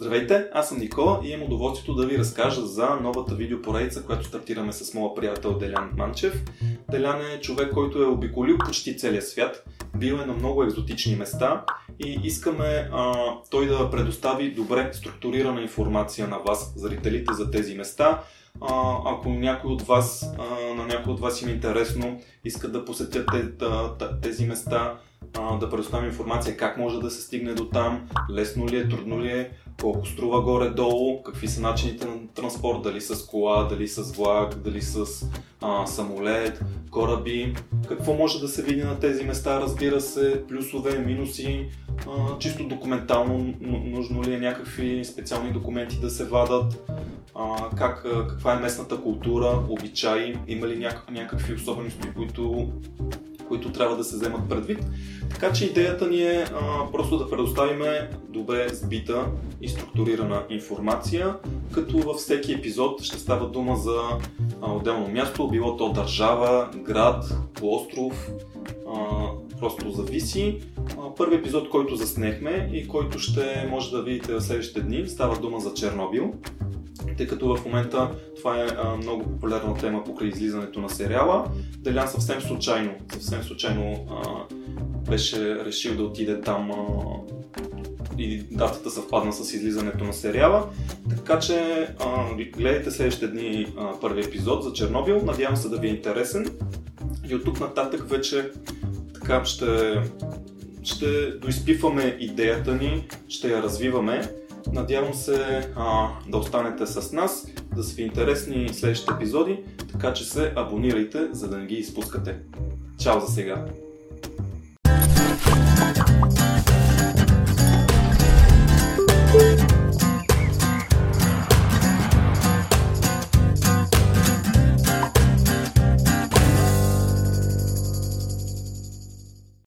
Здравейте, аз съм Никола и имам удоволствието да ви разкажа за новата видеопоредица, която стартираме с моя приятел Делян Манчев. Делян е човек, който е обиколил почти целия свят, бил е на много екзотични места и искаме а, той да предостави добре структурирана информация на вас, зрителите, за тези места. А, ако някой от вас, а, на някой от вас им е интересно, искат да посетят тези места, да предоставим информация как може да се стигне до там, лесно ли е, трудно ли е, колко струва горе-долу, какви са начините на транспорт, дали с кола, дали с влак, дали с а, самолет, кораби, какво може да се види на тези места, разбира се, плюсове, минуси, а, чисто документално нужно ли е някакви специални документи да се вадат, а, как, каква е местната култура, обичаи, има ли някакви особености, които които трябва да се вземат предвид. Така че идеята ни е а, просто да предоставиме добре сбита и структурирана информация, като във всеки епизод ще става дума за а, отделно място, било то държава, град, остров, а, просто зависи. Първи епизод, който заснехме и който ще може да видите в следващите дни, става дума за Чернобил тъй като в момента това е а, много популярна тема покрай излизането на сериала. Делян съвсем случайно, съвсем случайно а, беше решил да отиде там а, и датата съвпадна с излизането на сериала. Така че а, гледайте следващите дни а, първи епизод за Чернобил. Надявам се да ви е интересен. И от тук нататък вече така ще, ще доизпиваме идеята ни, ще я развиваме Надявам се а, да останете с нас, да са ви интересни следващите епизоди, така че се абонирайте, за да не ги изпускате. Чао за сега!